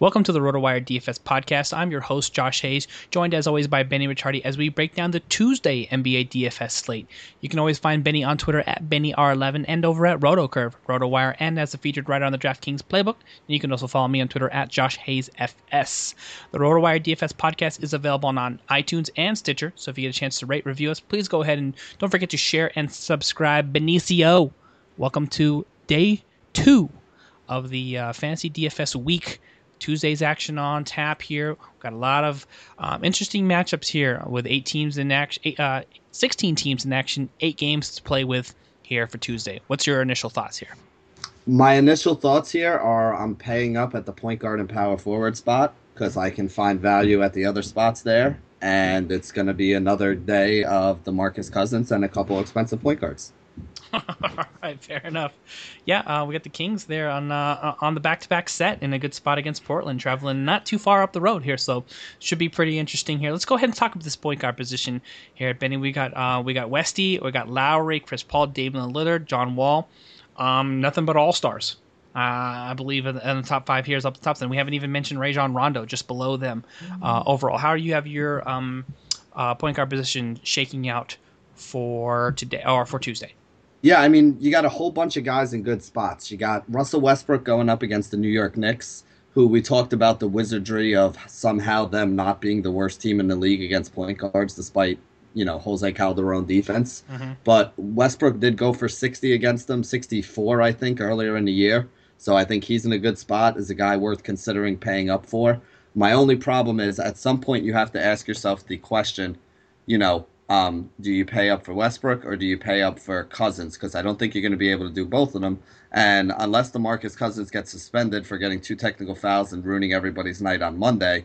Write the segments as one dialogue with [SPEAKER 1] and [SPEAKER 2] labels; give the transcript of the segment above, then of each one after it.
[SPEAKER 1] Welcome to the RotoWire DFS podcast. I'm your host, Josh Hayes, joined as always by Benny Ricciardi as we break down the Tuesday NBA DFS slate. You can always find Benny on Twitter at BennyR11 and over at RotoCurve, RotoWire, and as a featured writer on the DraftKings playbook. And you can also follow me on Twitter at Josh Hayes FS. The RotoWire DFS podcast is available on iTunes and Stitcher, so if you get a chance to rate, review us, please go ahead and don't forget to share and subscribe. Benicio, welcome to day two of the uh, Fantasy DFS week. Tuesday's action on tap here. We've got a lot of um, interesting matchups here with eight teams in action, uh, 16 teams in action, eight games to play with here for Tuesday. What's your initial thoughts here?
[SPEAKER 2] My initial thoughts here are I'm paying up at the point guard and power forward spot because I can find value at the other spots there. And it's going to be another day of DeMarcus Cousins and a couple expensive point guards.
[SPEAKER 1] All right, fair enough. Yeah, uh, we got the Kings there on uh, on the back-to-back set in a good spot against Portland, traveling not too far up the road here, so should be pretty interesting here. Let's go ahead and talk about this point guard position here, Benny. We got uh, we got Westy, we got Lowry, Chris Paul, David Lillard, John Wall. Um, nothing but all stars. Uh, I believe in the, in the top five here is up the top. Then we haven't even mentioned Rajon Rondo just below them uh, overall. How do you have your um, uh, point guard position shaking out for today or for Tuesday?
[SPEAKER 2] Yeah, I mean, you got a whole bunch of guys in good spots. You got Russell Westbrook going up against the New York Knicks, who we talked about the wizardry of somehow them not being the worst team in the league against point guards, despite you know Jose Calderon defense. Mm-hmm. But Westbrook did go for 60 against them, 64 I think earlier in the year. So I think he's in a good spot as a guy worth considering paying up for. My only problem is at some point you have to ask yourself the question, you know, um, do you pay up for Westbrook or do you pay up for Cousins? Because I don't think you're going to be able to do both of them. And unless DeMarcus Cousins gets suspended for getting two technical fouls and ruining everybody's night on Monday,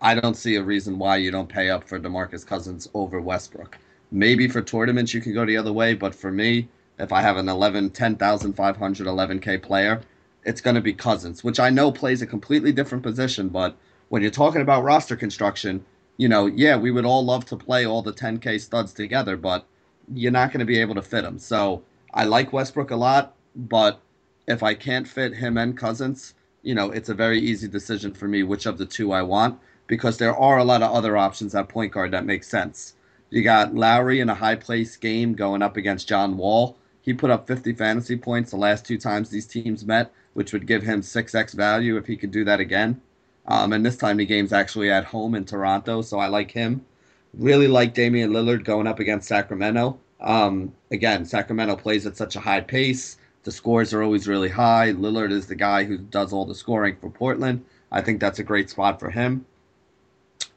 [SPEAKER 2] I don't see a reason why you don't pay up for DeMarcus Cousins over Westbrook. Maybe for tournaments you can go the other way, but for me, if I have an 11, 10,500, 11K player, it's going to be Cousins, which I know plays a completely different position. But when you're talking about roster construction, you know, yeah, we would all love to play all the 10K studs together, but you're not going to be able to fit them. So I like Westbrook a lot, but if I can't fit him and Cousins, you know, it's a very easy decision for me which of the two I want because there are a lot of other options at point guard that make sense. You got Lowry in a high place game going up against John Wall. He put up 50 fantasy points the last two times these teams met, which would give him 6x value if he could do that again. Um, and this time the game's actually at home in Toronto, so I like him. Really like Damian Lillard going up against Sacramento. Um, again, Sacramento plays at such a high pace. The scores are always really high. Lillard is the guy who does all the scoring for Portland. I think that's a great spot for him.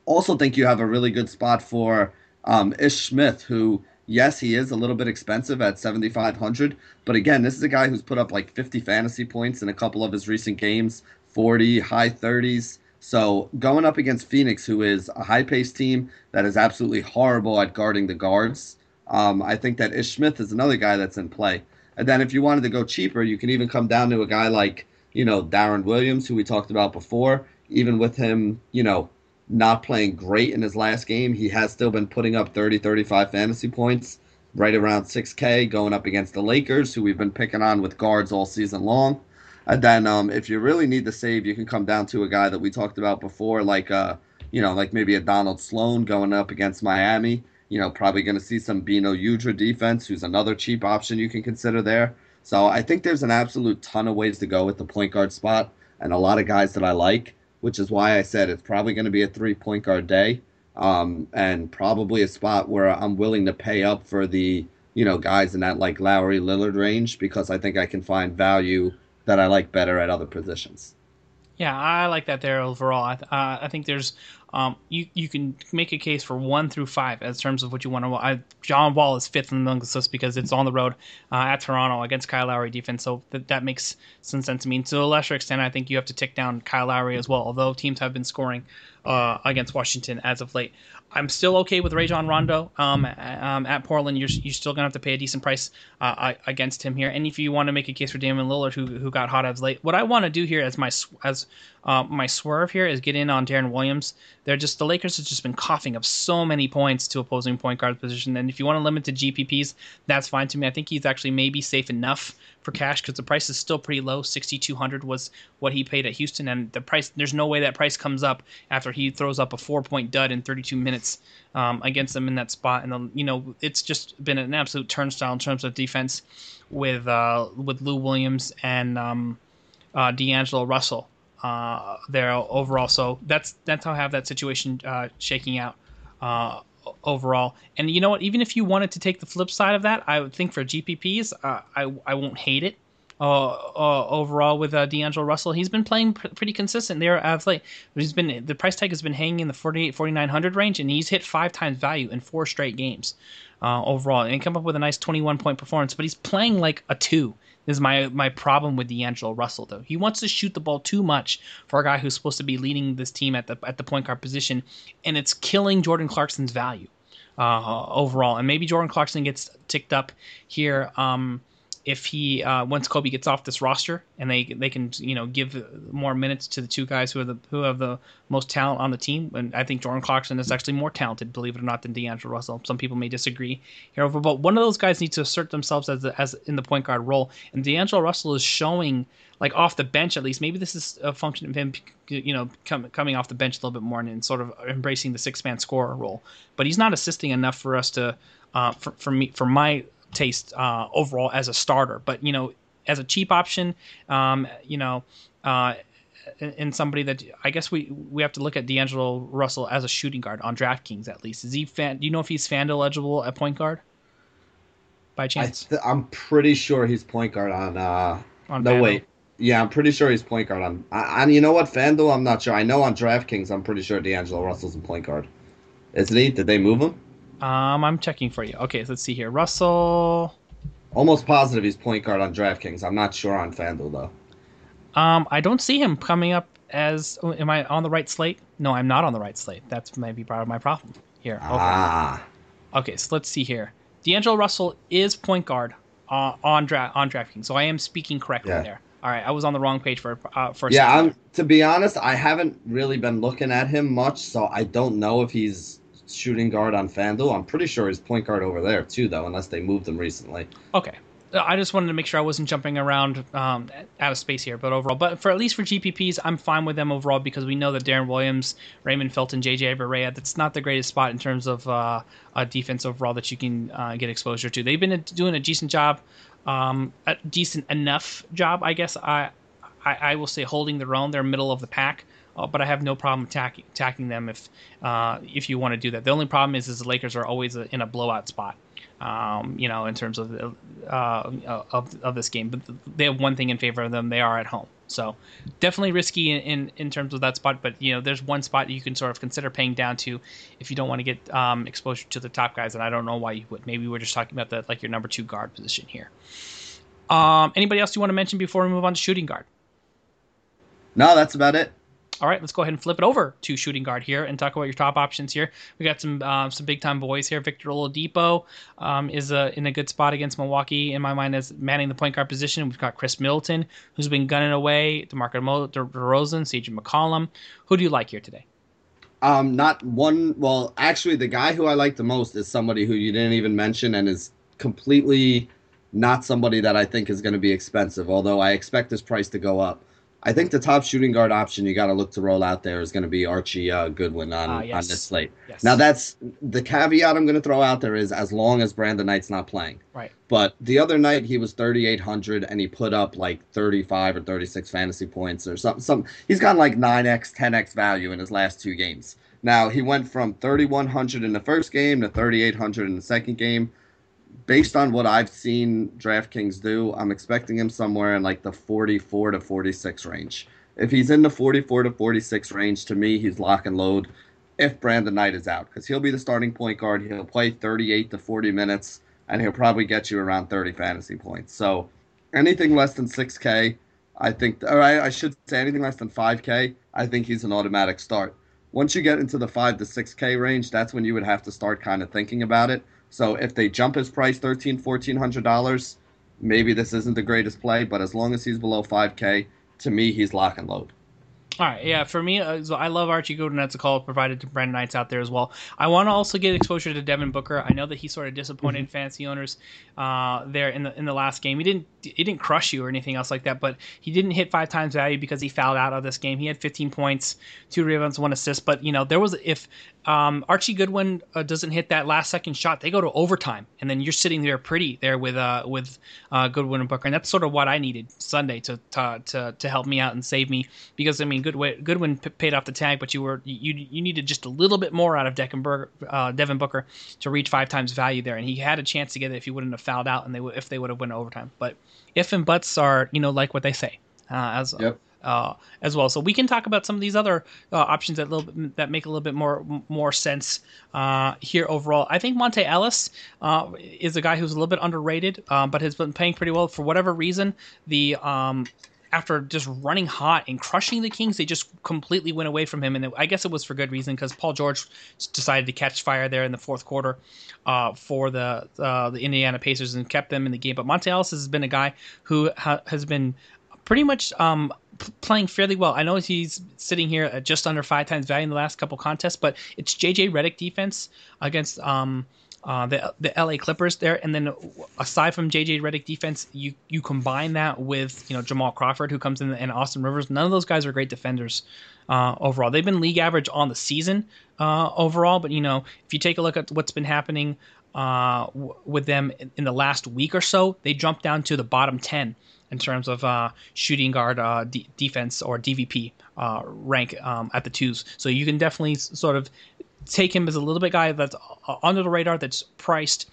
[SPEAKER 2] Also, think you have a really good spot for um, Ish Smith, who yes, he is a little bit expensive at 7,500. But again, this is a guy who's put up like 50 fantasy points in a couple of his recent games, 40, high 30s. So going up against Phoenix, who is a high paced team that is absolutely horrible at guarding the guards, um, I think that Ish Smith is another guy that's in play. And then if you wanted to go cheaper, you can even come down to a guy like, you know, Deron Williams, who we talked about before. Even with him, you know, not playing great in his last game, he has still been putting up 30, 35 fantasy points, right around 6K, going up against the Lakers, who we've been picking on with guards all season long. And then um, if you really need to save, you can come down to a guy that we talked about before, like uh, you know, like maybe a Donald Sloan going up against Miami. You know, probably going to see some Beno Udrih defense, who's another cheap option you can consider there. So I think there's an absolute ton of ways to go with the point guard spot, and a lot of guys that I like, which is why I said it's probably going to be a three point guard day, um, and probably a spot where I'm willing to pay up for the you know guys in that like Lowry Lillard range because I think I can find value that I like better at other positions.
[SPEAKER 1] Yeah, I like that there overall. I, th- uh, I think there's um, you you can make a case for one through five as terms of what you want to. I, John Wall is fifth on the list because it's on the road uh, at Toronto against Kyle Lowry defense, so that that makes some sense to me. And to a lesser extent, I think you have to tick down Kyle Lowry as well. Although teams have been scoring uh, against Washington as of late, I'm still okay with Rajon Rondo um, um, at Portland. You're, you're still gonna have to pay a decent price uh, against him here. And if you want to make a case for Damian Lillard, who who got hot as late, what I want to do here as my as uh, my swerve here is get in on Deron Williams. They're just the Lakers have just been coughing up so many points to opposing point guard position. And if you want to limit to GPPs, that's fine to me. I think he's actually maybe safe enough for cash because the price is still pretty low. 6,200 was what he paid at Houston, and the price there's no way that price comes up after he throws up a four point dud in 32 minutes um, against them in that spot. And the, you know it's just been an absolute turnstile in terms of defense with uh, with Lou Williams and um, uh, D'Angelo Russell uh, there overall. So that's that's how I have that situation uh, shaking out uh, overall. And you know what? Even if you wanted to take the flip side of that, I would think for GPPs, uh, I I won't hate it. Uh, uh, overall with uh, D'Angelo Russell, he's been playing pr- pretty consistent there as late. He's been the price tag has been hanging in the 48 4900 range, and he's hit five times value in four straight games overall, and come up with a nice 21 point performance. But he's playing like a two. Is my my problem with D'Angelo Russell though. He wants to shoot the ball too much for a guy who's supposed to be leading this team at the at the point guard position, and it's killing Jordan Clarkson's value uh, overall. And maybe Jordan Clarkson gets ticked up here. Um, if he uh, once Kobe gets off this roster and they they can you know give more minutes to the two guys who are the who have the most talent on the team, and I think Jordan Clarkson is actually more talented, believe it or not, than D'Angelo Russell. Some people may disagree here, but one of those guys needs to assert themselves as as in the point guard role, and D'Angelo Russell is showing like off the bench at least. Maybe this is a function of him, you know, com- coming off the bench a little bit more and, and sort of embracing the six man scorer role. But he's not assisting enough for us to, uh, for, for me, for my taste uh, overall as a starter. But you know, as a cheap option, um, you know, uh, and somebody that I guess we we have to look at D'Angelo Russell as a shooting guard on DraftKings at least. Is he fan? Do you know if he's FanDuel eligible at point guard? By chance,
[SPEAKER 2] I am pretty sure he's point guard on. Uh, on no FanDuel? wait, yeah, I'm pretty sure he's point guard on. And you know what, FanDuel, I'm not sure. I know on DraftKings, I'm pretty sure D'Angelo Russell's a point guard. Isn't he? Did they move him?
[SPEAKER 1] Um, I'm checking for you. Okay, let's see here. Russell.
[SPEAKER 2] Almost positive he's point guard on DraftKings. I'm not sure on FanDuel though.
[SPEAKER 1] Um, I don't see him coming up as. Oh, am I on the right slate? No, I'm not on the right slate. That's maybe part of my problem here. Okay.
[SPEAKER 2] Ah.
[SPEAKER 1] Okay, so let's see here. D'Angelo Russell is point guard uh, on draft on DraftKings, so I am speaking correctly yeah. there. All right, I was on the wrong page for uh, for.
[SPEAKER 2] Yeah, I'm, to be honest, I haven't really been looking at him much, so I don't know if he's shooting guard on FanDuel. I'm pretty sure he's point guard over there too, though, unless they moved him recently.
[SPEAKER 1] Okay. I just wanted to make sure I wasn't jumping around um, out of space here, but overall, but for at least for GPPs, I'm fine with them overall because we know that Deron Williams, Raymond Felton, JJ Barea, that's not the greatest spot in terms of uh, a defense overall that you can uh, get exposure to. They've been doing a decent job, um, a decent enough job, I guess. I, I, I will say holding their own. They're middle of the pack uh, but I have no problem attacking attacking them if uh, if you want to do that. The only problem is is the Lakers are always in a blowout spot. Um, you know, in terms of, uh, of of this game, but they have one thing in favor of them: they are at home. So definitely risky in, in, in, terms of that spot. But you know, there's one spot you can sort of consider paying down to if you don't want to get um, exposure to the top guys. And I don't know why you would. Maybe we're just talking about the like your number two guard position here. Um, anybody else you want to mention before we move on to shooting guard?
[SPEAKER 2] No, that's about it.
[SPEAKER 1] All right, let's go ahead and flip it over to shooting guard here and talk about your top options here. We got some um, some big time boys here. Victor Oladipo um, is a, in a good spot against Milwaukee in my mind as manning the point guard position. We've got Khris Middleton who's been gunning away. DeMarco DeRozan, CJ McCollum. Who do you like here today?
[SPEAKER 2] Um, not one. Well, actually, the guy who I like the most is somebody who you didn't even mention and is completely not somebody that I think is going to be expensive. Although I expect this price to go up. I think the top shooting guard option you got to look to roll out there is going to be Archie uh, Goodwin on, uh, yes. on this slate. Yes. Now that's the caveat I'm going to throw out there is as long as Brandon Knight's not playing.
[SPEAKER 1] Right.
[SPEAKER 2] But the other night he was 3,800 and he put up like 35 or 36 fantasy points or something. Some he's gotten like 9x, 10x value in his last two games. Now he went from 3,100 in the first game to 3,800 in the second game based on what I've seen DraftKings do, I'm expecting him somewhere in like the 44 to 46 range. If he's in the 44 to 46 range, to me, he's lock and load if Brandon Knight is out because he'll be the starting point guard. He'll play 38 to 40 minutes and he'll probably get you around 30 fantasy points. So anything less than 6K, I think, or I, I should say anything less than 5K, I think he's an automatic start. Once you get into the 5 to 6K range, that's when you would have to start kind of thinking about it. So if they jump his price thirteen, fourteen hundred dollars, maybe this isn't the greatest play. But as long as he's below five K, to me he's lock and load.
[SPEAKER 1] All right, yeah. For me, uh, so I love Archie Goodwin. That's a call provided to Brandon Knights out there as well. I want to also get exposure to Devin Booker. I know that he sort of disappointed mm-hmm. fantasy owners uh, there in the in the last game. He didn't he didn't crush you or anything else like that, but he didn't hit five times value because he fouled out of this game. He had 15 points, two rebounds, one assist. But you know there was if um, Archie Goodwin uh, doesn't hit that last second shot, they go to overtime, and then you're sitting there pretty there with uh, with uh, Goodwin and Booker, and that's sort of what I needed Sunday to to to, to help me out and save me because I mean Goodwin Goodwin p- paid off the tag, but you were you you needed just a little bit more out of Deckenberg, uh, Devin Booker to reach five times value there, and he had a chance to get it if he wouldn't have fouled out and they w- if they would have went overtime. But if and buts are you know like what they say uh, as yep uh, as well. So we can talk about some of these other uh, options that little bit, that make a little bit more more sense uh, here overall. I think Monta Ellis uh, is a guy who's a little bit underrated, um, but has been playing pretty well for whatever reason. The um, after just running hot and crushing the Kings, they just completely went away from him. And I guess it was for good reason because Paul George decided to catch fire there in the fourth quarter uh, for the uh, the Indiana Pacers and kept them in the game. But Monta Ellis has been a guy who ha- has been pretty much um, p- playing fairly well. I know he's sitting here at just under five times value in the last couple contests, but it's JJ Redick defense against um, uh, the the LA Clippers there, and then aside from JJ Redick defense, you you combine that with you know Jamal Crawford who comes in and Austin Rivers. None of those guys are great defenders uh, overall. They've been league average on the season uh, overall, but you know if you take a look at what's been happening uh, w- with them in, in the last week or so, they jumped down to the bottom ten in terms of uh, shooting guard uh, d- defense or DVP uh, rank um, at the twos. So you can definitely sort of take him as a little bit guy that's uh, under the radar, that's priced.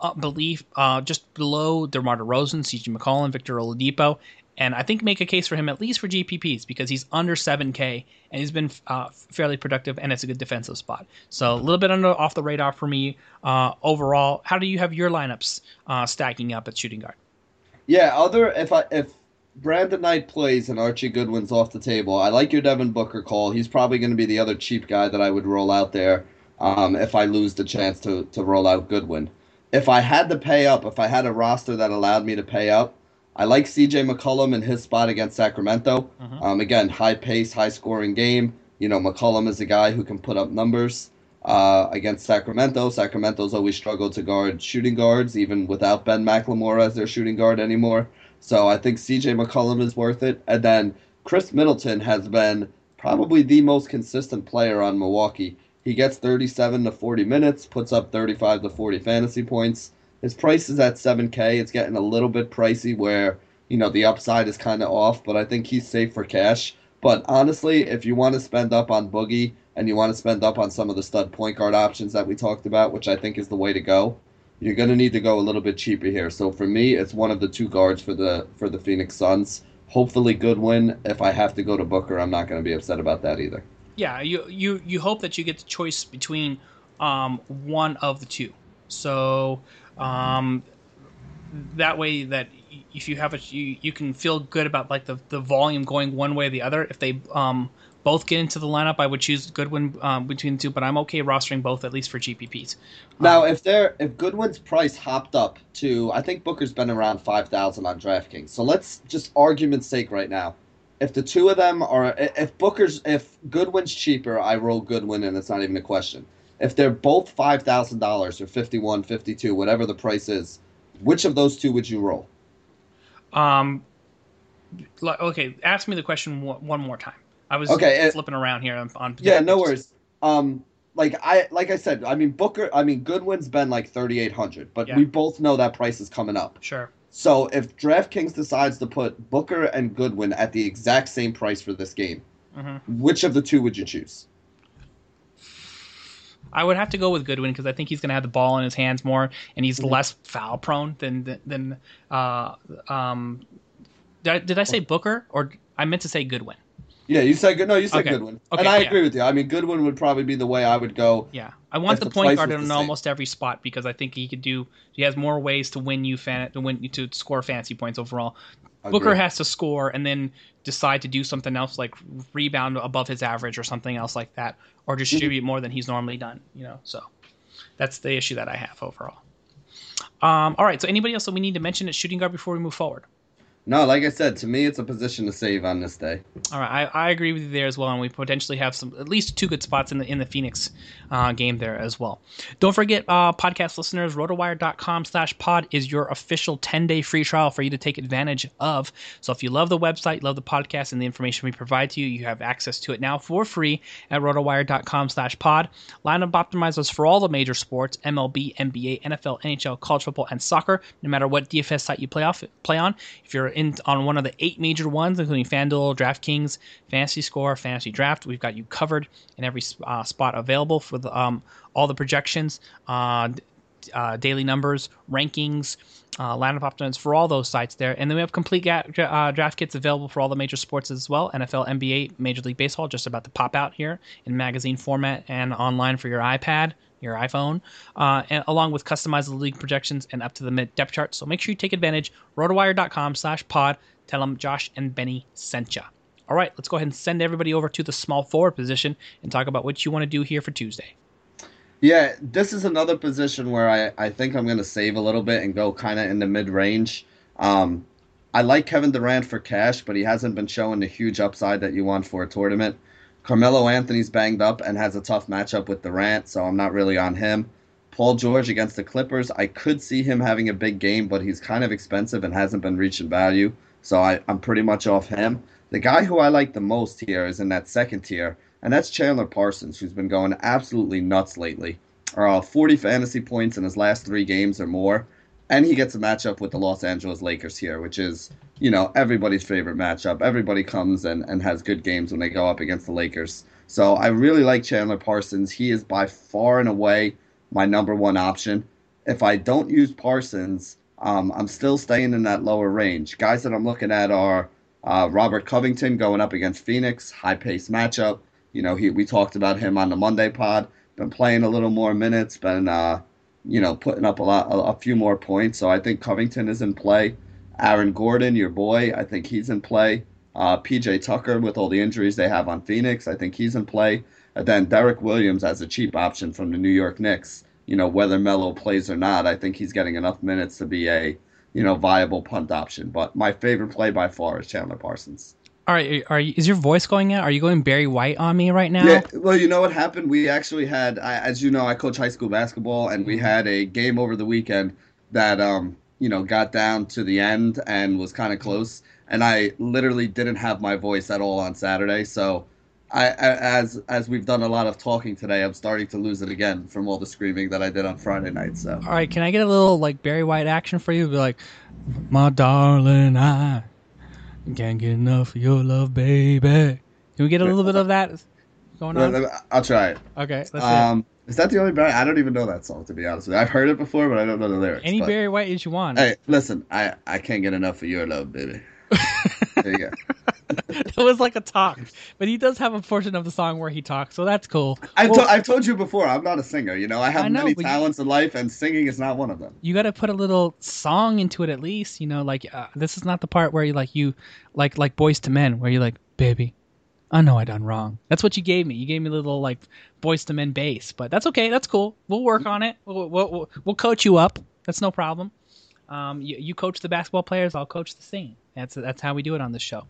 [SPEAKER 1] Uh, believe uh, just below DeMar DeRozan, CJ McCollum, Victor Oladipo, and I think make a case for him at least for GPPs because he's under 7K and he's been uh, fairly productive and it's a good defensive spot. So a little bit under off the radar for me uh, overall. How do you have your lineups uh, stacking up at shooting guard?
[SPEAKER 2] Yeah, other if I if Brandon Knight plays and Archie Goodwin's off the table, I like your Devin Booker call. He's probably going to be the other cheap guy that I would roll out there um, if I lose the chance to to roll out Goodwin. If I had to pay up, if I had a roster that allowed me to pay up, I like CJ McCollum in his spot against Sacramento. Uh-huh. Um, again, high pace, high scoring game. You know, McCollum is a guy who can put up numbers uh, against Sacramento. Sacramento's always struggled to guard shooting guards, even without Ben McLemore as their shooting guard anymore. So I think CJ McCollum is worth it. And then Khris Middleton has been probably the most consistent player on Milwaukee. He gets 37 to 40 minutes, puts up 35 to 40 fantasy points. His price is at 7K. It's getting a little bit pricey where, you know, the upside is kind of off, but I think he's safe for cash. But honestly, if you want to spend up on Boogie and you want to spend up on some of the stud point guard options that we talked about, which I think is the way to go, you're going to need to go a little bit cheaper here. So for me, it's one of the two guards for the for the Phoenix Suns. Hopefully, Goodwin. If I have to go to Booker, I'm not going to be upset about that either.
[SPEAKER 1] Yeah, you you you hope that you get the choice between um, one of the two. So um, that way that if you have a you, you can feel good about like the, the volume going one way or the other. If they um, both get into the lineup i would choose goodwin um, between the two but i'm okay rostering both at least for gpps
[SPEAKER 2] now
[SPEAKER 1] um,
[SPEAKER 2] if they're if goodwin's price hopped up to i think booker's been around 5000 on draftkings. So let's just argument's sake right now if the two of them are if booker's if goodwin's cheaper i roll goodwin and it's not even a question. If they're both $5000 or 51 52 whatever the price is which of those two would you roll
[SPEAKER 1] um, okay, ask me the question one more time. I was
[SPEAKER 2] okay,
[SPEAKER 1] flipping around here on. on
[SPEAKER 2] yeah, no worries. Um, like I like I said, I mean Booker, I mean Goodwin's been like thirty eight hundred, but yeah. we both know that price is coming up.
[SPEAKER 1] Sure.
[SPEAKER 2] So if DraftKings decides to put Booker and Goodwin at the exact same price for this game, mm-hmm. which of the two would you choose?
[SPEAKER 1] I would have to go with Goodwin because I think he's going to have the ball in his hands more, and he's mm-hmm. less foul prone than than. Uh, um, did I, did I say Booker or I meant to say Goodwin?
[SPEAKER 2] Yeah, you said good. No, you said okay. Goodwin, okay, and I yeah. agree with you. I mean, Goodwin would probably be the way I would go.
[SPEAKER 1] Yeah, I want the, the point guard in almost every spot because I think he could do. He has more ways to win you fan to win to score fancy points overall. Booker has to score and then decide to do something else like rebound above his average or something else like that, or mm-hmm. distribute more than he's normally done. You know, so that's the issue that I have overall. Um, all right, so anybody else that we need to mention at shooting guard before we move forward?
[SPEAKER 2] No, like I said, to me, it's a position to save on this day.
[SPEAKER 1] All right, I, I agree with you there as well, and we potentially have some at least two good spots in the in the Phoenix uh, game there as well. Don't forget, uh, podcast listeners, rotowire.com slash pod is your official 10 day free trial for you to take advantage of. So if you love the website, love the podcast, and the information we provide to you, you have access to it now for free at rotowire.com slash pod. Lineup optimizers for all the major sports: MLB, NBA, NFL, NHL, college football, and soccer. No matter what DFS site you play off play on, if you're in on one of the eight major ones, including FanDuel, DraftKings, Fantasy Score, Fantasy Draft. We've got you covered in every uh, spot available for the, um, all the projections, uh, uh, daily numbers, rankings, uh, lineup options for all those sites there. And then we have complete ga- uh, draft kits available for all the major sports as well NFL, NBA, Major League Baseball, just about to pop out here in magazine format and online for your iPad your iPhone, uh, and along with customizable league projections and up to the mid depth chart. So make sure you take advantage. Rotowire.com slash pod. Tell them Josh and Benny sent you. All right, let's go ahead and send everybody over to the small forward position and talk about what you want to do here for Tuesday.
[SPEAKER 2] Yeah, this is another position where I, I think I'm going to save a little bit and go kind of in the mid range. Um, I like Kevin Durant for cash, but he hasn't been showing the huge upside that you want for a tournament. Carmelo Anthony's banged up and has a tough matchup with Durant, so I'm not really on him. Paul George against the Clippers, I could see him having a big game, but he's kind of expensive and hasn't been reaching value, so I, I'm pretty much off him. The guy who I like the most here is in that second tier, and that's Chandler Parsons, who's been going absolutely nuts lately. Uh, 40 fantasy points in his last three games or more, and he gets a matchup with the Los Angeles Lakers here, which is you know, everybody's favorite matchup. Everybody comes and, and has good games when they go up against the Lakers. So I really like Chandler Parsons. He is by far and away my number one option. If I don't use Parsons, um, I'm still staying in that lower range. Guys that I'm looking at are uh, Robert Covington going up against Phoenix, high pace matchup. You know, he, we talked about him on the Monday pod. Been playing a little more minutes, been uh, you know putting up a lot, a, a few more points. So I think Covington is in play. Aaron Gordon, your boy, I think he's in play. Uh, PJ Tucker, with all the injuries they have on Phoenix, I think he's in play. And then Derrick Williams as a cheap option from the New York Knicks. You know, whether Melo plays or not, I think he's getting enough minutes to be a, you know, viable punt option. But my favorite play by far is Chandler Parsons.
[SPEAKER 1] All right, are you, is your voice going out? Are you going Barry White on me right now?
[SPEAKER 2] Yeah. Well, you know what happened? We actually had, as you know, I coach high school basketball, and we mm-hmm. had a game over the weekend that um, you know, got down to the end and was kind of close. And I literally didn't have my voice at all on Saturday. So, I, as as we've done a lot of talking today, I'm starting to lose it again from all the screaming that I did on Friday night. So,
[SPEAKER 1] all right, can I get a little like Barry White action for you? Be like, my darling, I can't get enough of your love, baby. Can we get a little bit of that going on?
[SPEAKER 2] I'll try it.
[SPEAKER 1] Okay,
[SPEAKER 2] um, is that the only Barry? I don't even know that song to be honest with you. I've heard it before, but I don't know the lyrics.
[SPEAKER 1] Any
[SPEAKER 2] but,
[SPEAKER 1] Barry White you want.
[SPEAKER 2] Hey, listen, I I can't get enough of your love, baby. There you go.
[SPEAKER 1] it was like a talk, but he does have a portion of the song where he talks, so that's cool.
[SPEAKER 2] I've,
[SPEAKER 1] Well,
[SPEAKER 2] to- I've told you before, I'm not a singer. You know, I have
[SPEAKER 1] I know,
[SPEAKER 2] many
[SPEAKER 1] but you-
[SPEAKER 2] talents in life, and singing is not one of them.
[SPEAKER 1] you got to put a little song into it at least. You know, like uh, this is not the part where you like you like like Boyz II Men, where you're like, baby, I know I done wrong. That's what you gave me. You gave me a little like Boyz II Men bass, but that's okay. That's cool. We'll work on it. We'll we'll, we'll, we'll coach you up. That's no problem. Um, you, you coach the basketball players. I'll coach the singing. That's that's how we do it on this show.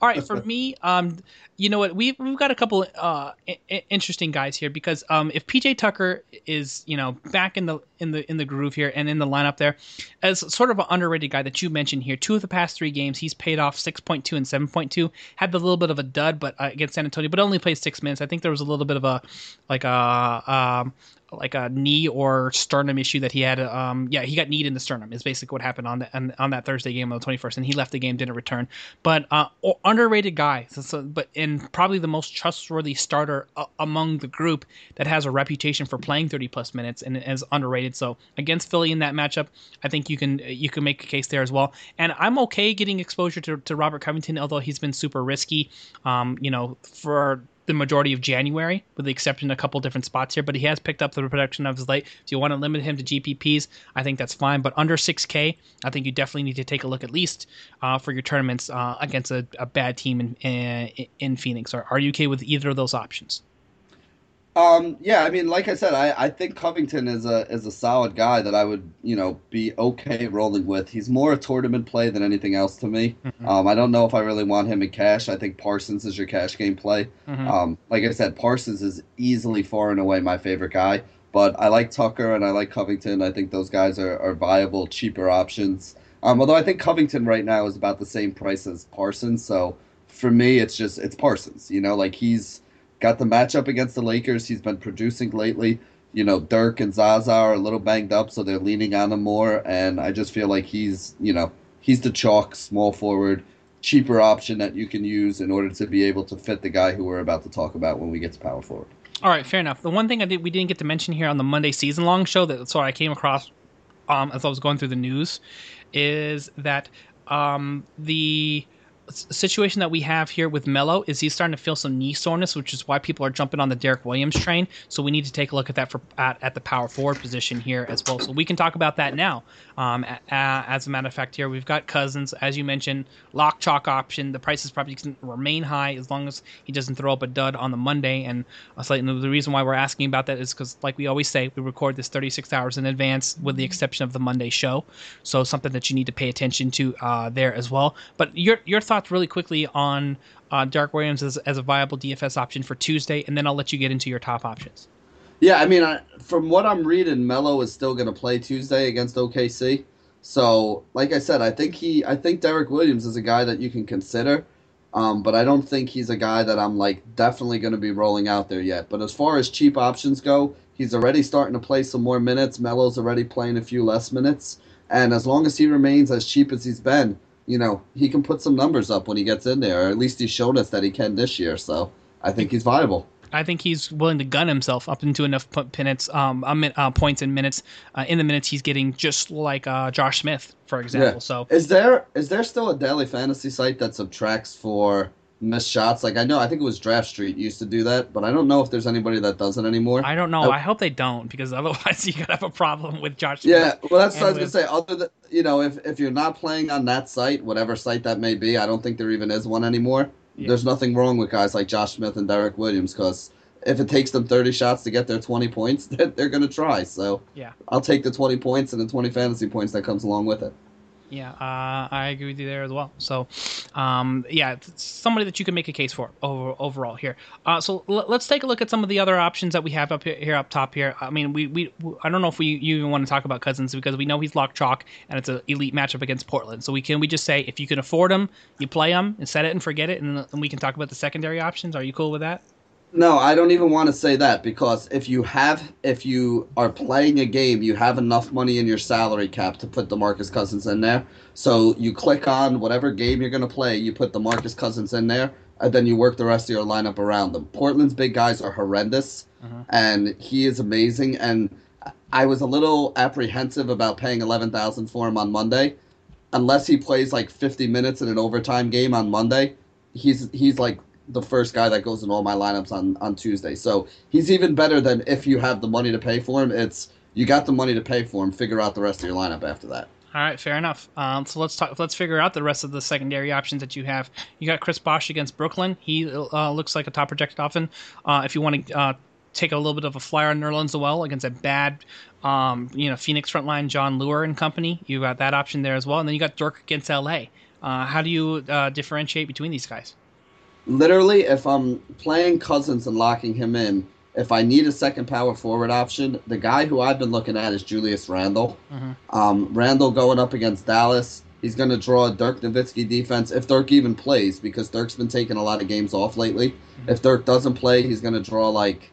[SPEAKER 1] All right, for me, um, you know what? We've we've got a couple uh I- interesting guys here because um, if PJ Tucker is you know back in the in the in the groove here and in the lineup there, as sort of an underrated guy that you mentioned here, two of the past three games he's paid off six point two and seven point two. Had the little bit of a dud, but uh, against San Antonio, but only played six minutes. I think there was a little bit of a like a um like a knee or sternum issue that he had. Um, yeah, he got kneed in the sternum. Is basically what happened on the, on, that Thursday game on the twenty first, and he left the game, didn't return. But uh, underrated guy. So, so, but and probably the most trustworthy starter uh, among the group that has a reputation for playing thirty plus minutes and is underrated. So against Philly in that matchup, I think you can you can make a case there as well. And I'm okay getting exposure to, to Robert Covington, although he's been super risky. Um, you know, for the majority of January, with the exception of a couple different spots here. But he has picked up the production of his late. If you want to limit him to GPPs, I think that's fine. But under 6K, I think you definitely need to take a look at least uh, for your tournaments uh, against a, a bad team in, in in Phoenix. Are, are you okay with either of those options?
[SPEAKER 2] Um, yeah, I mean, like I said, I, I think Covington is a is a solid guy that I would you know be okay rolling with. He's more a tournament play than anything else to me. Um, I don't know if I really want him in cash. I think Parsons is your cash game play. Um, like I said, Parsons is easily far and away my favorite guy. But I like Tucker and I like Covington. I think those guys are, are viable, cheaper options. Um, although I think Covington right now is about the same price as Parsons. So for me, it's just it's Parsons. You know, like he's got the matchup against the Lakers. He's been producing lately. You know, Dirk and Zaza are a little banged up, so they're leaning on him more. And I just feel like he's, you know, he's the chalk small forward, cheaper option that you can use in order to be able to fit the guy who we're about to talk about when we get to power forward.
[SPEAKER 1] All right, fair enough. The one thing I did we didn't get to mention here on the Monday season long show that so I came across um, as I was going through the news is that um, the situation that we have here with Melo is he's starting to feel some knee soreness, which is why people are jumping on the Derrick Williams train. So we need to take a look at that for at, at the power forward position here as well. So we can talk about that now. Um, as a matter of fact, here we've got Cousins, as you mentioned, lock chalk option. The prices probably can remain high as long as he doesn't throw up a dud on the Monday. And uh, the reason why we're asking about that is because, like we always say, we record this 36 hours in advance, with the exception of the Monday show. So something that you need to pay attention to uh, there as well. But your your thoughts really quickly on uh, Derrick Williams as, as a viable DFS option for Tuesday, and then I'll let you get into your top options.
[SPEAKER 2] Yeah, I mean, I, from what I'm reading, Melo is still going to play Tuesday against OKC. So, like I said, I think he, I think Derrick Williams is a guy that you can consider, um, but I don't think he's a guy that I'm like definitely going to be rolling out there yet. But as far as cheap options go, he's already starting to play some more minutes. Melo's already playing a few less minutes, and as long as he remains as cheap as he's been, you know, he can put some numbers up when he gets in there. Or at least he's shown us that he can this year. So I think he's viable.
[SPEAKER 1] I think he's willing to gun himself up into enough minutes, um, uh, points and minutes uh, in the minutes he's getting, just like uh, Josh Smith, for example. So
[SPEAKER 2] is there is there still a daily fantasy site that subtracts for missed shots? Like I know, I think it was DraftStreet used to do that, but I don't know if there's anybody that does it anymore.
[SPEAKER 1] I don't know.
[SPEAKER 2] Oh.
[SPEAKER 1] I hope they don't, because otherwise you could have a problem with Josh.
[SPEAKER 2] yeah, well, that's what I was gonna say. Other than you know, if if you're not playing on that site, whatever site that may be, I don't think there even is one anymore.
[SPEAKER 1] Yeah.
[SPEAKER 2] There's nothing wrong with guys like Josh Smith and Derrick Williams because if it takes them 30 shots to get their 20 points, they're, they're gonna try. So
[SPEAKER 1] Yeah.
[SPEAKER 2] I'll take the 20 points and the 20 fantasy points that comes along with it.
[SPEAKER 1] Yeah, uh, I agree with you there as well. So, um, yeah, somebody that you can make a case for over, overall here. Uh, so l- let's take a look at some of the other options that we have up here, here up top here. I mean, we, we I don't know if we you even want to talk about Cousins because we know he's locked chalk and it's an elite matchup against Portland. So we can we just say if you can afford him, you play him and set it and forget it, and then we can talk about the secondary options. Are you cool with that?
[SPEAKER 2] No, I don't even want to say that because if you have, if you are playing a game, you have enough money in your salary cap to put DeMarcus Cousins in there. So you click on whatever game you're going to play, you put DeMarcus Cousins in there. and then you work the rest of your lineup around them. Portland's big guys are horrendous, mm-hmm. and he is amazing. And I was a little apprehensive about paying eleven thousand for him on Monday, unless he plays like fifty minutes in an overtime game on Monday. He's he's like the first guy that goes in all my lineups on on Tuesday. So he's even better than if you have the money to pay for him. It's you got the money to pay for him. Figure out the rest of your lineup after that.
[SPEAKER 1] All right, fair enough. Um, so let's talk. Let's figure out the rest of the secondary options that you have. You got Chris Bosh against Brooklyn. He uh, looks like a top projected often. Uh, if you want to uh, take a little bit of a flyer on Nerlens Noel against a bad, um, you know, Phoenix front line, Jon Leuer and company, you got that option there as well. And then you got Dirk against LA. Uh, how do you uh, differentiate between these guys?
[SPEAKER 2] Literally, if I'm playing Cousins and locking him in, if I need a second power forward option, the guy who I've been looking at is Julius Randle. Um, Randle going up against Dallas. He's going to draw a Dirk Nowitzki defense if Dirk even plays, because Dirk's been taking a lot of games off lately. If Dirk doesn't play, he's going to draw like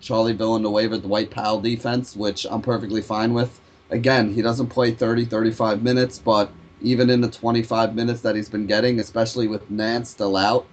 [SPEAKER 2] Charlie Villanueva, with Dwight Powell defense, which I'm perfectly fine with. Again, he doesn't play 30, 35 minutes, but even in the 25 minutes that he's been getting, especially with Nance still out,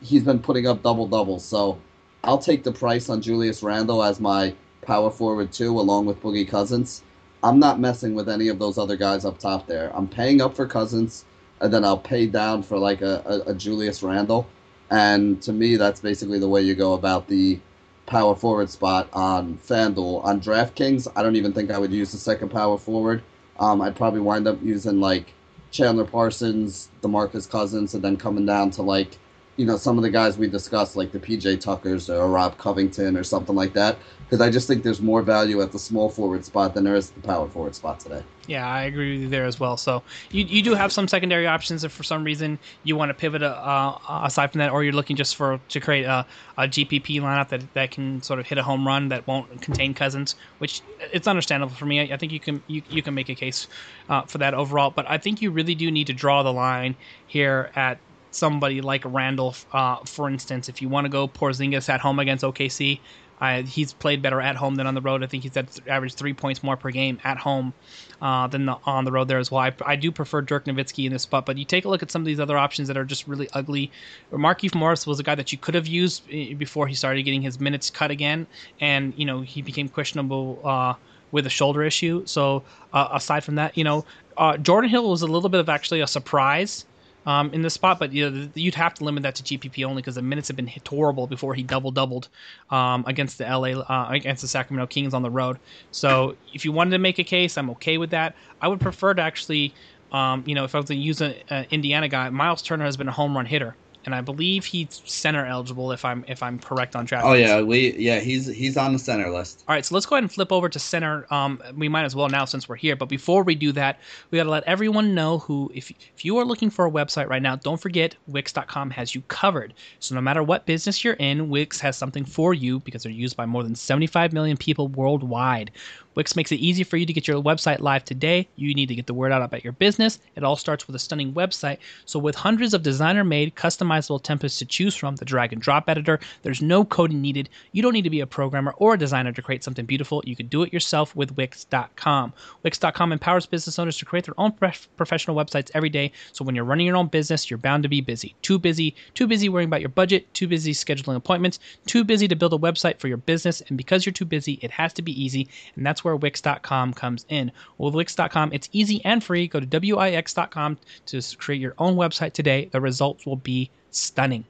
[SPEAKER 2] he's been putting up double doubles. So I'll take the price on Julius Randle as my power forward too, along with Boogie Cousins. I'm not messing with any of those other guys up top there. I'm paying up for Cousins, and then I'll pay down for like a, a, a Julius Randle. And to me, that's basically the way you go about the power forward spot on FanDuel. On DraftKings, I don't even think I would use the second power forward. Um, I'd probably wind up using like Chandler Parsons, DeMarcus Cousins, and then coming down to like you know some of the guys we discussed, like the PJ Tuckers or Rob Covington or something like that. Because I just think there's more value at the small forward spot than there is the power forward spot today.
[SPEAKER 1] Yeah, I agree with you there as well. So you, you do have some secondary options if for some reason you want to pivot uh, aside from that, or you're looking just for to create a, a GPP lineup that, that can sort of hit a home run that won't contain Cousins, which it's understandable for me. I, I think you can you, you can make a case uh, for that overall, but I think you really do need to draw the line here at somebody like Randle, uh, for instance. If you want to go Porzingis at home against OKC, uh, he's played better at home than on the road. I think he's at average three points more per game at home uh, than the, on the road there as well. I, I, do prefer Dirk Nowitzki in this spot, but you take a look at some of these other options that are just really ugly. Markieff Morris was a guy that you could have used eh, before he started getting his minutes cut again, and you know he became questionable uh, with a shoulder issue. So uh, aside from that, you know uh, Jordan Hill was a little bit of actually a surprise um, in the spot, but you know, you'd have to limit that to GPP only because the minutes have been horrible before he double doubled um, against the LA uh, against the Sacramento Kings on the road. So if you wanted to make a case, I'm okay with that. I would prefer to actually, um, you know, if I was to use an Indiana guy, Miles Turner has been a home run hitter and I believe he's center eligible if I'm if I'm correct on draft.
[SPEAKER 2] Oh yeah, we yeah he's he's on the center list.
[SPEAKER 1] All right, so let's go ahead and flip over to center. Um, we might as well now since we're here. But before we do that, we got to let everyone know who if if you are looking for a website right now, don't forget Wix.com has you covered. So no matter what business you're in, Wix has something for you because they're used by more than 75 million people worldwide. Wix makes it easy for you to get your website live today. You need to get the word out about your business. It all starts with a stunning website. So, with hundreds of designer made, customizable templates to choose from, the drag and drop editor, there's no coding needed. You don't need to be a programmer or a designer to create something beautiful. You can do it yourself with Wix.com. Wix.com empowers business owners to create their own professional websites every day. So, when you're running your own business, you're bound to be busy. Too busy, too busy worrying about your budget, too busy scheduling appointments, too busy to build a website for your business. And because you're too busy, it has to be easy. And that's where Wix.com comes in. With Wix.com, it's easy and free. Go to Wix.com to create your own website today. The results will be stunning.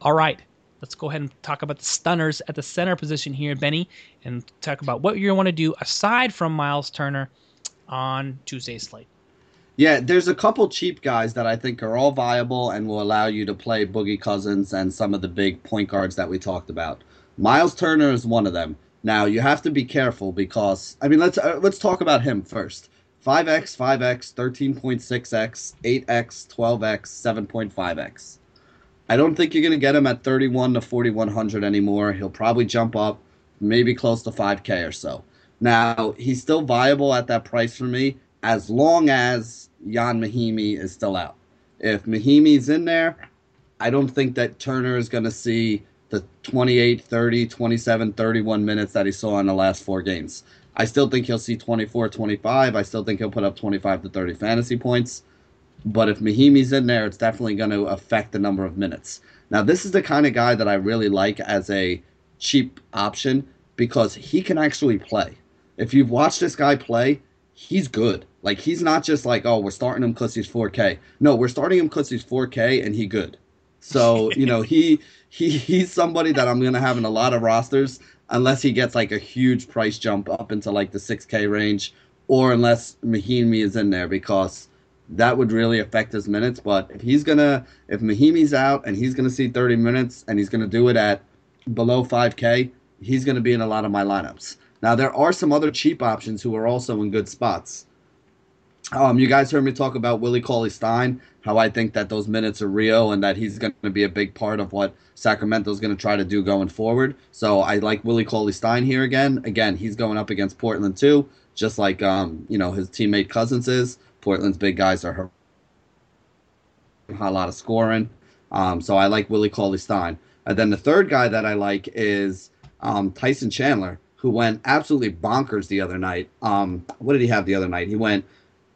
[SPEAKER 1] All right, let's go ahead and talk about the stunners at the center position here, Benny, and talk about what to want to do aside from Miles Turner on Tuesday's slate.
[SPEAKER 2] Yeah, there's a couple cheap guys that I think are all viable and will allow you to play Boogie Cousins and some of the big point guards that we talked about. Miles Turner is one of them. Now you have to be careful because I mean let's uh, let's talk about him first. 5x, 5x, 13.6x, 8x, 12x, 7.5x. I don't think you're going to get him at 31 to 4100 anymore. He'll probably jump up maybe close to 5k or so. Now, he's still viable at that price for me as long as Ian Mahinmi is still out. If Mahinmi's in there, I don't think that Turner is going to see the 28, 30, 27, 31 minutes that he saw in the last four games. I still think he'll see 24, 25. I still think he'll put up 25 to 30 fantasy points. But if Mahinmi's in there, it's definitely going to affect the number of minutes. Now, this is the kind of guy that I really like as a cheap option because he can actually play. If you've watched this guy play, he's good. Like he's not just like, oh, we're starting him because he's 4K. No, we're starting him because he's 4K and he good. So you know he he he's somebody that I'm gonna have in a lot of rosters unless he gets like a huge price jump up into like the 6K range, or unless Mahinmi is in there because that would really affect his minutes. But if he's gonna if Mahinmi's out and he's gonna see 30 minutes and he's gonna do it at below 5K, he's gonna be in a lot of my lineups. Now there are some other cheap options who are also in good spots. Um, you guys heard me talk about Willie Cauley Stein, how I think that those minutes are real and that he's going to be a big part of what Sacramento's going to try to do going forward. So I like Willie Cauley Stein here again. Again, he's going up against Portland too, just like um, you know his teammate Cousins is. Portland's big guys are a lot of scoring. Um, so I like Willie Cauley Stein. And then the third guy that I like is um, Tyson Chandler, who went absolutely bonkers the other night. Um, what did he have the other night? He went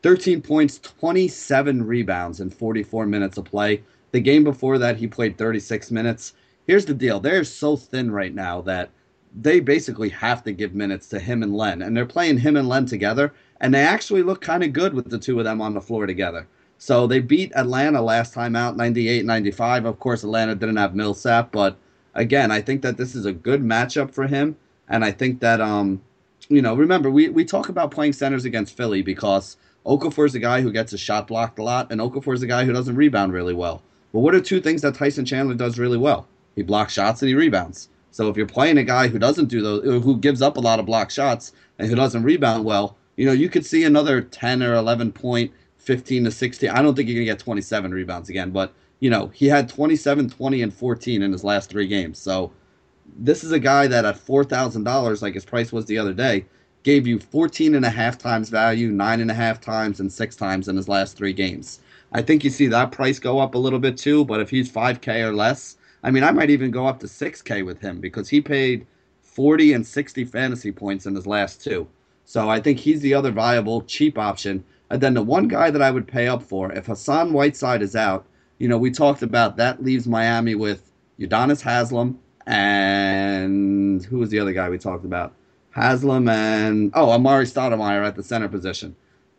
[SPEAKER 2] 13 points, 27 rebounds in 44 minutes of play. The game before that, he played 36 minutes. Here's the deal they're so thin right now that they basically have to give minutes to him and Len. And they're playing him and Len together, and they actually look kind of good with the two of them on the floor together. So they beat Atlanta last time out, 98 95. Of course, Atlanta didn't have Millsap, but again, I think that this is a good matchup for him. And I think that, um, you know, remember, we, we talk about playing centers against Philly because Okafor is a guy who gets a shot blocked a lot, and Okafor is a guy who doesn't rebound really well. But what are two things that Tyson Chandler does really well? He blocks shots and he rebounds. So if you're playing a guy who doesn't do those, who gives up a lot of block shots and who doesn't rebound well, you know, you could see another 10 or 11 point, 15 to 16. I don't think you're to get 27 rebounds again, but, you know, he had 27, 20, and 14 in his last three games. So this is a guy that at $4,000, like his price was the other day, gave you 14 and a half times value, nine and a half times, and six times in his last three games. I think you see that price go up a little bit too, but if he's 5K or less, I mean, I might even go up to 6K with him because he paid 40 and 60 fantasy points in his last two. So I think he's the other viable, cheap option. And then the one guy that I would pay up for, if Hassan Whiteside is out, you know, we talked about that leaves Miami with Udonis Haslem and who was the other guy we talked about? Haslem and oh Amar'e Stoudemire at the center position.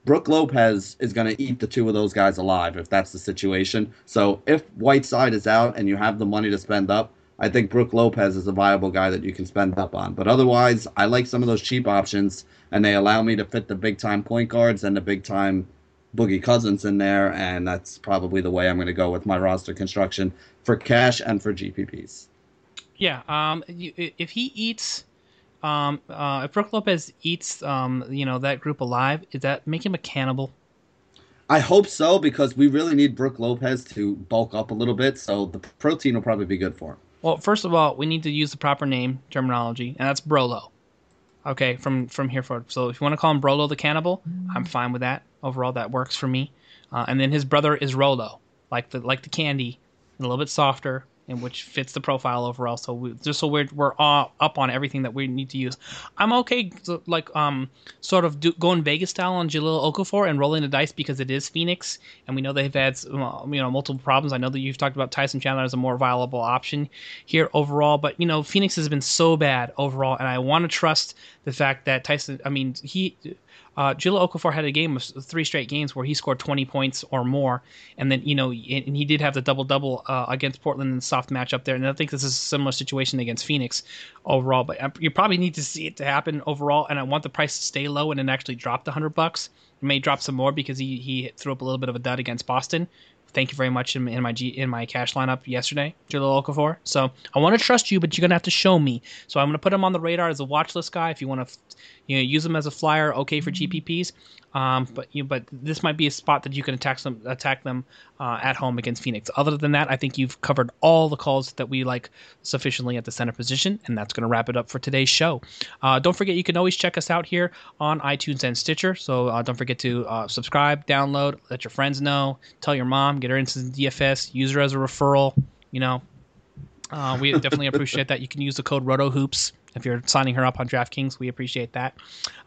[SPEAKER 2] Brook Lopez is going to eat the two of those guys alive if that's the situation. So if Whiteside is out and you have the money to spend up, I think Brook Lopez is a viable guy that you can spend up on. But otherwise, I like some of those cheap options, and they allow me to fit the big time point guards and the big time Boogie Cousins in there, and that's probably the way I'm going to go with my roster construction for cash and for GPPs.
[SPEAKER 1] Yeah, um, if he eats um, uh, if Brook Lopez eats, um, you know, that group alive, is that make him a cannibal?
[SPEAKER 2] I hope so because we really need Brook Lopez to bulk up a little bit, so the protein will probably be good for him.
[SPEAKER 1] Well, first of all, we need to use the proper name terminology, and that's Brolo. Okay, from from here forward. So if you want to call him Brolo the cannibal, I'm fine with that. Overall, that works for me. Uh, and then his brother is Rolo, like the like the candy, a little bit softer, and which fits the profile overall. So we, just so we're we're all up on everything that we need to use. I'm okay, like um, sort of do, going Vegas style on Jahlil Okafor and rolling the dice because it is Phoenix, and we know they've had you know multiple problems. I know that you've talked about Tyson Chandler as a more viable option here overall, but you know Phoenix has been so bad overall, and I want to trust the fact that Tyson. I mean he uh, Jahlil Okafor had a game of three straight games where he scored 20 points or more, and then you know, and he did have the double double uh, against Portland in the soft matchup there. And I think this is a similar situation against Phoenix overall. But uh, you probably need to see it to happen overall, and I want the price to stay low and then actually drop the hundred bucks. May drop some more because he he threw up a little bit of a dud against Boston, thank you very much in, in my G, in my cash lineup yesterday, Jahlil Okafor. So I want to trust you, but you're gonna have to show me. So I'm gonna put him on the radar as a watch list guy. If you want to, you know, use him as a flyer, okay for GPPs. Um, but you, but this might be a spot that you can attack them attack them uh, at home against Phoenix. Other than that, I think you've covered all the calls that we like sufficiently at the center position, and that's going to wrap it up for today's show. Uh, don't forget, you can always check us out here on iTunes and Stitcher. So uh, don't forget to uh, subscribe, download, let your friends know, tell your mom, get her into DFS, use her as a referral. You know, uh, we definitely appreciate that. You can use the code RotoHoops if you're signing her up on DraftKings, we appreciate that.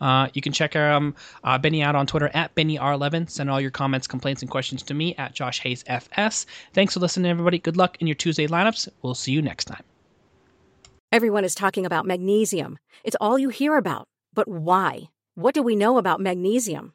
[SPEAKER 1] Uh, you can check um, uh, Benny out on Twitter at BennyR11. Send all your comments, complaints, and questions to me at Josh Hayes FS. Thanks for listening, everybody. Good luck in your Tuesday lineups. We'll see you next time.
[SPEAKER 3] Everyone is talking about magnesium. It's all you hear about. But why? What do we know about magnesium?